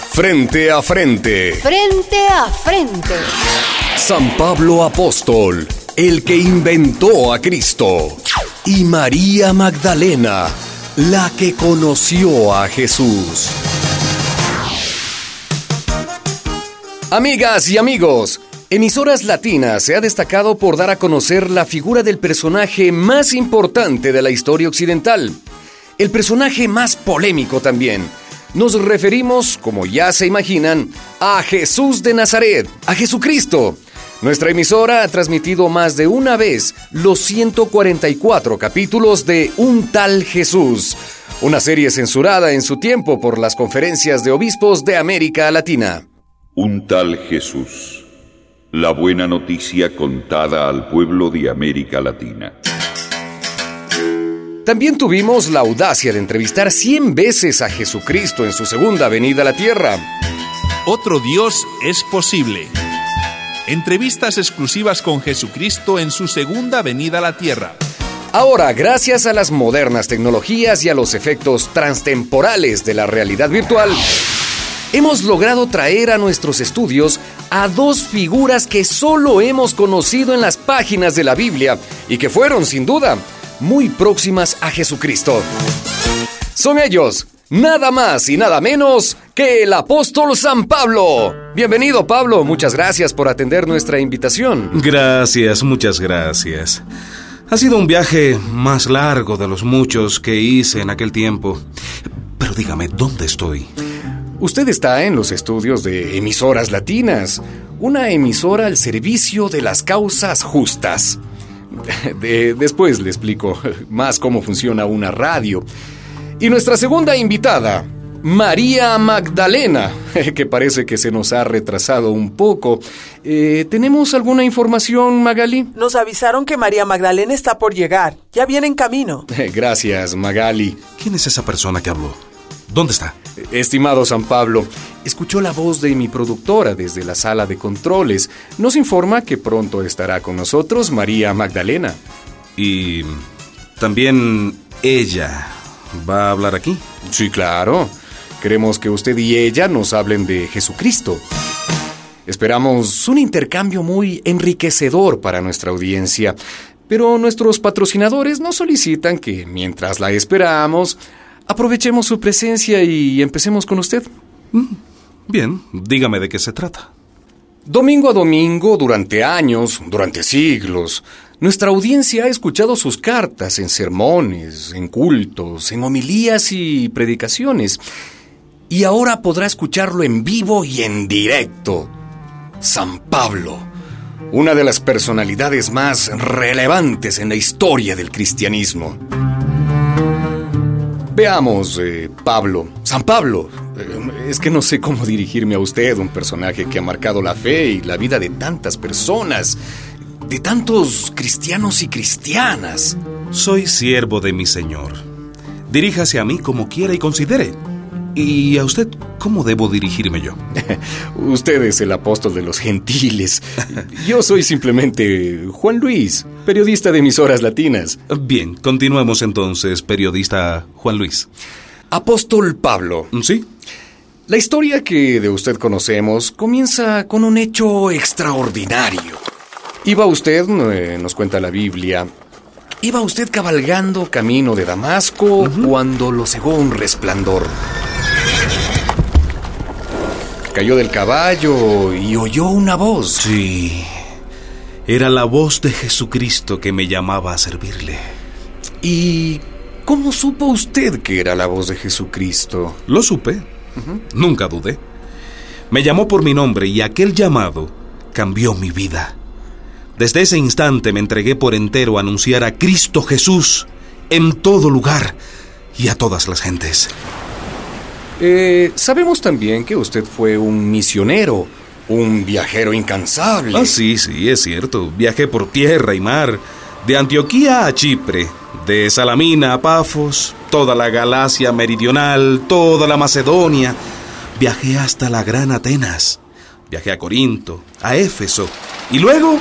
Frente a frente. Frente a frente. San Pablo Apóstol, el que inventó a Cristo. Y María Magdalena, la que conoció a Jesús. Amigas y amigos, Emisoras Latinas se ha destacado por dar a conocer la figura del personaje más importante de la historia occidental. El personaje más polémico también. Nos referimos, como ya se imaginan, a Jesús de Nazaret, a Jesucristo. Nuestra emisora ha transmitido más de una vez los 144 capítulos de Un tal Jesús, una serie censurada en su tiempo por las conferencias de obispos de América Latina. Un tal Jesús. La buena noticia contada al pueblo de América Latina. También tuvimos la audacia de entrevistar 100 veces a Jesucristo en su segunda venida a la tierra. Otro Dios es posible. Entrevistas exclusivas con Jesucristo en su segunda venida a la tierra. Ahora, gracias a las modernas tecnologías y a los efectos transtemporales de la realidad virtual, hemos logrado traer a nuestros estudios a dos figuras que solo hemos conocido en las páginas de la Biblia y que fueron, sin duda, muy próximas a Jesucristo. Son ellos, nada más y nada menos que el apóstol San Pablo. Bienvenido Pablo, muchas gracias por atender nuestra invitación. Gracias, muchas gracias. Ha sido un viaje más largo de los muchos que hice en aquel tiempo. Pero dígame, ¿dónde estoy? Usted está en los estudios de Emisoras Latinas, una emisora al servicio de las causas justas. después le explico más cómo funciona una radio. Y nuestra segunda invitada, María Magdalena, que parece que se nos ha retrasado un poco. Eh, ¿Tenemos alguna información, Magali? Nos avisaron que María Magdalena está por llegar. Ya viene en camino. Gracias, Magali. ¿Quién es esa persona que habló? ¿Dónde está? Estimado San Pablo, escuchó la voz de mi productora desde la sala de controles. Nos informa que pronto estará con nosotros María Magdalena. ¿Y también ella va a hablar aquí? Sí, claro. Queremos que usted y ella nos hablen de Jesucristo. Esperamos un intercambio muy enriquecedor para nuestra audiencia, pero nuestros patrocinadores nos solicitan que, mientras la esperamos, Aprovechemos su presencia y empecemos con usted. Mm, bien, dígame de qué se trata. Domingo a domingo, durante años, durante siglos, nuestra audiencia ha escuchado sus cartas en sermones, en cultos, en homilías y predicaciones. Y ahora podrá escucharlo en vivo y en directo. San Pablo, una de las personalidades más relevantes en la historia del cristianismo. Veamos, eh, Pablo. San Pablo. Eh, es que no sé cómo dirigirme a usted, un personaje que ha marcado la fe y la vida de tantas personas, de tantos cristianos y cristianas. Soy siervo de mi Señor. Diríjase a mí como quiera y considere. ¿Y a usted cómo debo dirigirme yo? usted es el apóstol de los gentiles. Yo soy simplemente Juan Luis, periodista de emisoras latinas. Bien, continuemos entonces, periodista Juan Luis. Apóstol Pablo. ¿Sí? La historia que de usted conocemos comienza con un hecho extraordinario. Iba usted, eh, nos cuenta la Biblia, iba usted cabalgando camino de Damasco cuando lo cegó un resplandor. Cayó del caballo y oyó una voz. Sí. Era la voz de Jesucristo que me llamaba a servirle. ¿Y cómo supo usted que era la voz de Jesucristo? Lo supe. Nunca dudé. Me llamó por mi nombre y aquel llamado cambió mi vida. Desde ese instante me entregué por entero a anunciar a Cristo Jesús en todo lugar y a todas las gentes. Eh, sabemos también que usted fue un misionero, un viajero incansable. Ah, sí, sí, es cierto. Viajé por tierra y mar, de Antioquía a Chipre, de Salamina a Pafos, toda la Galacia meridional, toda la Macedonia. Viajé hasta la Gran Atenas. Viajé a Corinto, a Éfeso y luego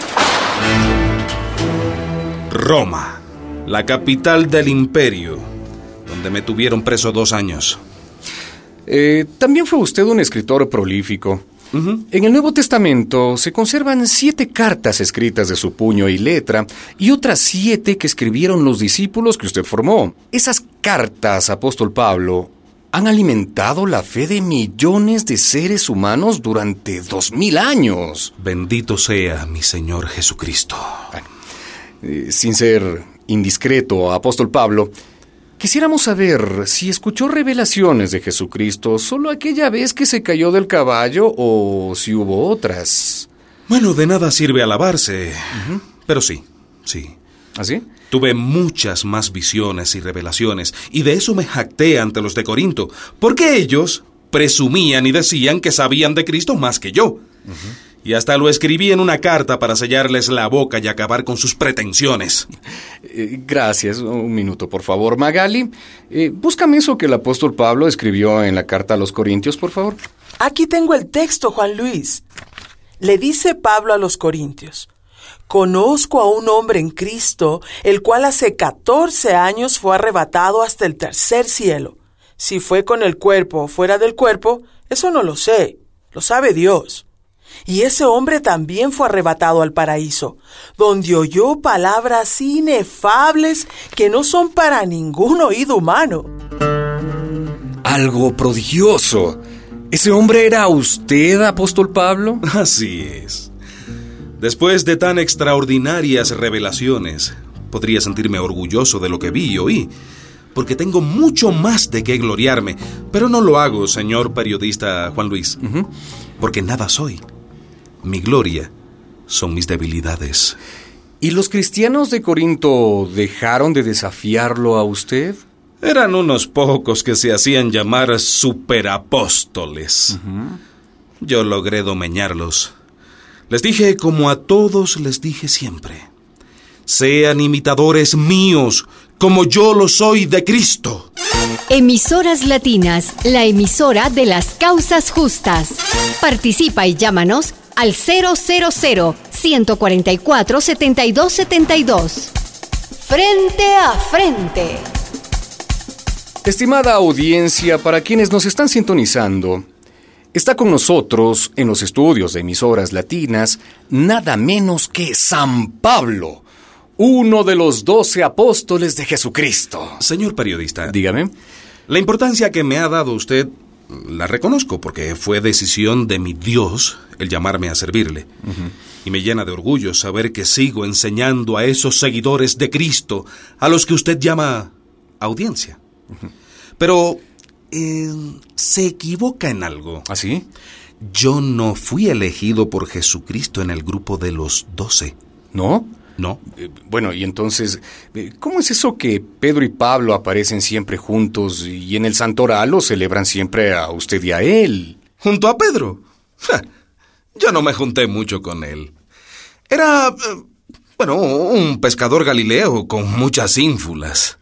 Roma, la capital del imperio, donde me tuvieron preso dos años. Eh, también fue usted un escritor prolífico. En el Nuevo Testamento se conservan siete cartas escritas de su puño y letra y otras siete que escribieron los discípulos que usted formó. Esas cartas, apóstol Pablo, han alimentado la fe de millones de seres humanos durante dos mil años. Bendito sea mi Señor Jesucristo. Eh, sin ser indiscreto, apóstol Pablo, quisiéramos saber si escuchó revelaciones de Jesucristo solo aquella vez que se cayó del caballo o si hubo otras. Bueno, de nada sirve alabarse, pero sí, sí. ¿Así? Tuve muchas más visiones y revelaciones, y de eso me jacté ante los de Corinto, porque ellos presumían y decían que sabían de Cristo más que yo. Y hasta lo escribí en una carta para sellarles la boca y acabar con sus pretensiones. Eh, gracias. Un minuto, por favor. Magali, eh, búscame eso que el apóstol Pablo escribió en la carta a los Corintios, por favor. Aquí tengo el texto, Juan Luis. Le dice Pablo a los Corintios, Conozco a un hombre en Cristo, el cual hace 14 años fue arrebatado hasta el tercer cielo. Si fue con el cuerpo o fuera del cuerpo, eso no lo sé, lo sabe Dios. Y ese hombre también fue arrebatado al paraíso, donde oyó palabras inefables que no son para ningún oído humano. Algo prodigioso. ¿Ese hombre era usted, apóstol Pablo? Así es. Después de tan extraordinarias revelaciones, podría sentirme orgulloso de lo que vi y oí, porque tengo mucho más de qué gloriarme, pero no lo hago, señor periodista Juan Luis, porque nada soy. Mi gloria son mis debilidades. ¿Y los cristianos de Corinto dejaron de desafiarlo a usted? Eran unos pocos que se hacían llamar superapóstoles. Yo logré domeñarlos. Les dije como a todos les dije siempre. Sean imitadores míos, como yo lo soy de Cristo. Emisoras Latinas, la emisora de las causas justas. Participa y llámanos al 000 144 7272. Frente a frente. Estimada audiencia, para quienes nos están sintonizando, está con nosotros en los estudios de emisoras latinas nada menos que San Pablo, uno de los doce apóstoles de Jesucristo. Señor periodista, Dígame. la importancia que me ha dado usted la reconozco porque fue decisión de mi Dios el llamarme a servirle. Y me llena de orgullo saber que sigo enseñando a esos seguidores de Cristo, a los que usted llama audiencia. Pero eh, se equivoca en algo. ¿Así? Yo no fui elegido por Jesucristo en el grupo de los doce. ¿No? Eh, bueno, y entonces, eh, ¿cómo es eso que Pedro y Pablo aparecen siempre juntos y en el santoral lo celebran siempre a usted y a él? ¿Junto a Pedro? Ja, yo no me junté mucho con él. Era, eh, bueno, un pescador galileo con muchas ínfulas.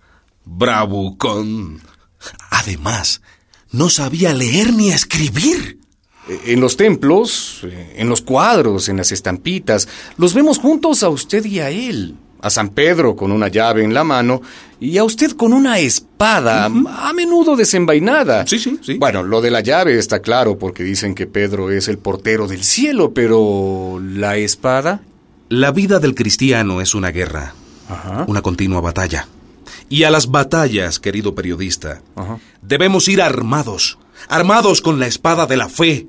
Bravucón. Además, no sabía leer ni escribir. Eh, En los templos, eh, en los cuadros, en las estampitas, los vemos juntos a usted y a él. A San Pedro con una llave en la mano y a usted con una espada, a menudo desenvainada. Sí, sí, sí. Bueno, lo de la llave está claro porque dicen que Pedro es el portero del cielo, pero ¿la espada? La vida del cristiano es una guerra, Ajá. una continua batalla. Y a las batallas, querido periodista, Ajá. debemos ir armados, armados con la espada de la fe,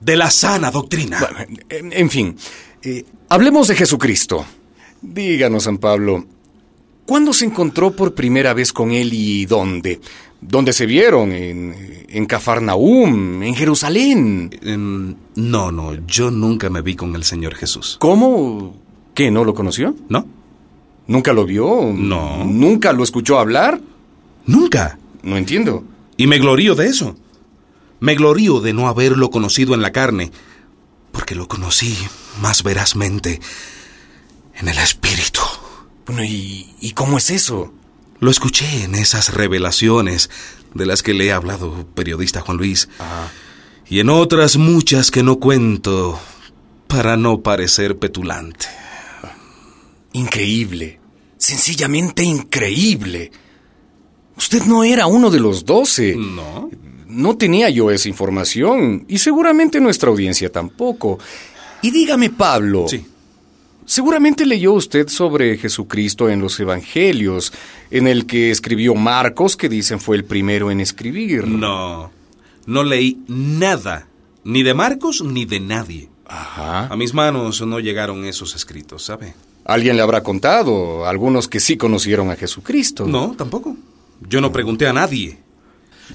de la sana doctrina. Bueno, en, en fin, eh, hablemos de Jesucristo. Díganos, San Pablo, ¿cuándo se encontró por primera vez con él y dónde? ¿Dónde se vieron? ¿En, en Cafarnaúm? ¿En Jerusalén? En- no, no, yo nunca me vi con el Señor Jesús. ¿Cómo? ¿Qué? ¿No lo conoció? ¿No? ¿Nunca lo vio? No. ¿Nunca lo escuchó hablar? Nunca. No entiendo. Y me glorío de eso. Me glorío de no haberlo conocido en la carne, porque lo conocí más verazmente en el Espíritu. Bueno, ¿y, y cómo es eso? Lo escuché en esas revelaciones de las que le he hablado, periodista Juan Luis, y en otras muchas que no cuento para no parecer petulante. Increíble. Sencillamente increíble. Usted no era uno de los doce. ¿No? No tenía yo esa información y seguramente nuestra audiencia tampoco. Y dígame, Pablo. Sí. Seguramente leyó usted sobre Jesucristo en los Evangelios, en el que escribió Marcos, que dicen fue el primero en escribir. No, no leí nada, ni de Marcos ni de nadie. Ajá. A mis manos no llegaron esos escritos, ¿sabe? Alguien le habrá contado, algunos que sí conocieron a Jesucristo. No, tampoco. Yo no pregunté a nadie.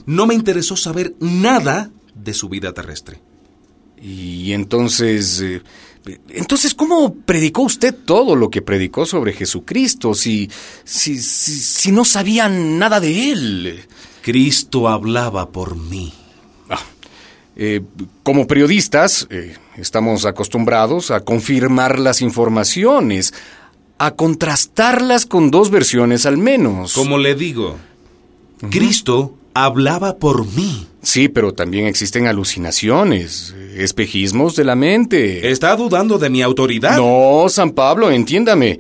No me interesó saber nada de su vida terrestre. Y entonces... eh, entonces, ¿cómo predicó usted todo lo que predicó sobre Jesucristo si, si, si, si no sabía nada de él? Cristo hablaba por mí. Ah, eh, como periodistas, eh, estamos acostumbrados a confirmar las informaciones, a contrastarlas con dos versiones al menos. Como le digo, Cristo hablaba por mí. Sí, pero también existen alucinaciones, espejismos de la mente. ¿Está dudando de mi autoridad? No, San Pablo, entiéndame.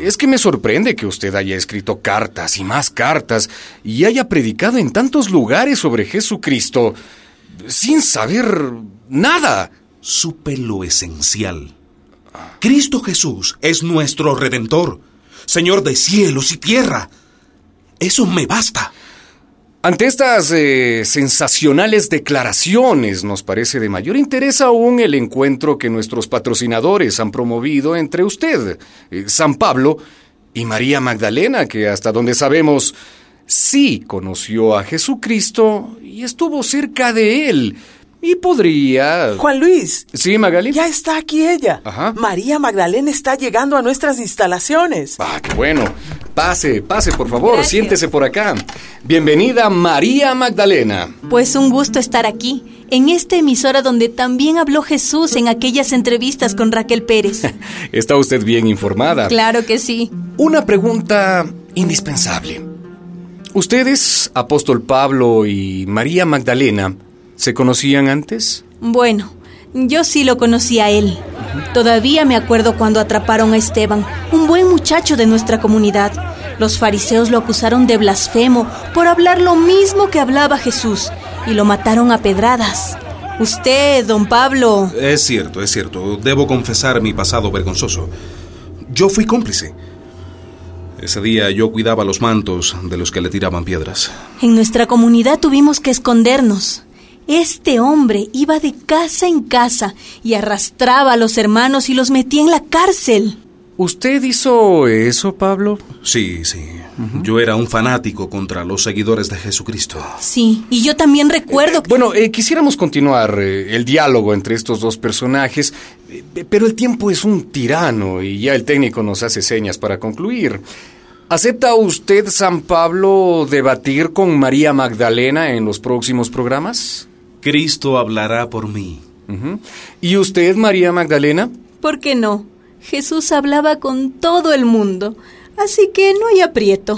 Es que me sorprende que usted haya escrito cartas y más cartas y haya predicado en tantos lugares sobre Jesucristo sin saber nada. Supe lo esencial. Cristo Jesús es nuestro redentor, Señor de cielos y tierra. Eso me basta. Ante estas eh, sensacionales declaraciones, nos parece de mayor interés aún el encuentro que nuestros patrocinadores han promovido entre usted, eh, San Pablo, y María Magdalena, que hasta donde sabemos sí conoció a Jesucristo y estuvo cerca de él. Y podría... Juan Luis. Sí, Magali. Ya está aquí ella. Ajá. María Magdalena está llegando a nuestras instalaciones. Ah, qué bueno. Pase, pase, por favor, Gracias. siéntese por acá. Bienvenida, María Magdalena. Pues un gusto estar aquí, en esta emisora donde también habló Jesús en aquellas entrevistas con Raquel Pérez. Está usted bien informada. Claro que sí. Una pregunta indispensable. ¿Ustedes, apóstol Pablo y María Magdalena, se conocían antes? Bueno, yo sí lo conocí a él. Todavía me acuerdo cuando atraparon a Esteban, un buen muchacho de nuestra comunidad. Los fariseos lo acusaron de blasfemo por hablar lo mismo que hablaba Jesús y lo mataron a pedradas. Usted, don Pablo, Es cierto, es cierto. Debo confesar mi pasado vergonzoso. Yo fui cómplice. Ese día yo cuidaba los mantos de los que le tiraban piedras. En nuestra comunidad tuvimos que escondernos. Este hombre iba de casa en casa y arrastraba a los hermanos y los metía en la cárcel. ¿Usted hizo eso, Pablo? Sí, sí. Yo era un fanático contra los seguidores de Jesucristo. Sí, y yo también recuerdo que... Bueno, eh, quisiéramos continuar eh, el diálogo entre estos dos personajes, eh, pero el tiempo es un tirano y ya el técnico nos hace señas para concluir. ¿Acepta usted, San Pablo, debatir con María Magdalena en los próximos programas? Cristo hablará por mí. ¿Y usted, María Magdalena? ¿Por qué no? Jesús hablaba con todo el mundo, así que no hay aprieto.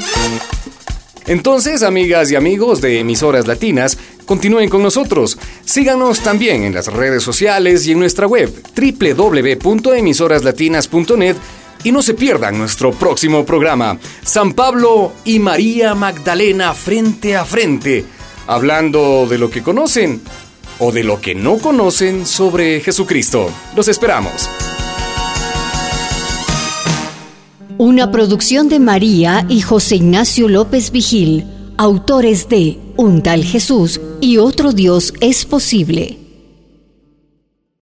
Entonces, amigas y amigos de emisoras latinas, continúen con nosotros. Síganos también en las redes sociales y en nuestra web www.emisoraslatinas.net y no se pierdan nuestro próximo programa, San Pablo y María Magdalena frente a frente, hablando de lo que conocen o de lo que no conocen sobre Jesucristo. Los esperamos. Una producción de María y José Ignacio López Vigil, autores de Un tal Jesús y otro Dios es posible.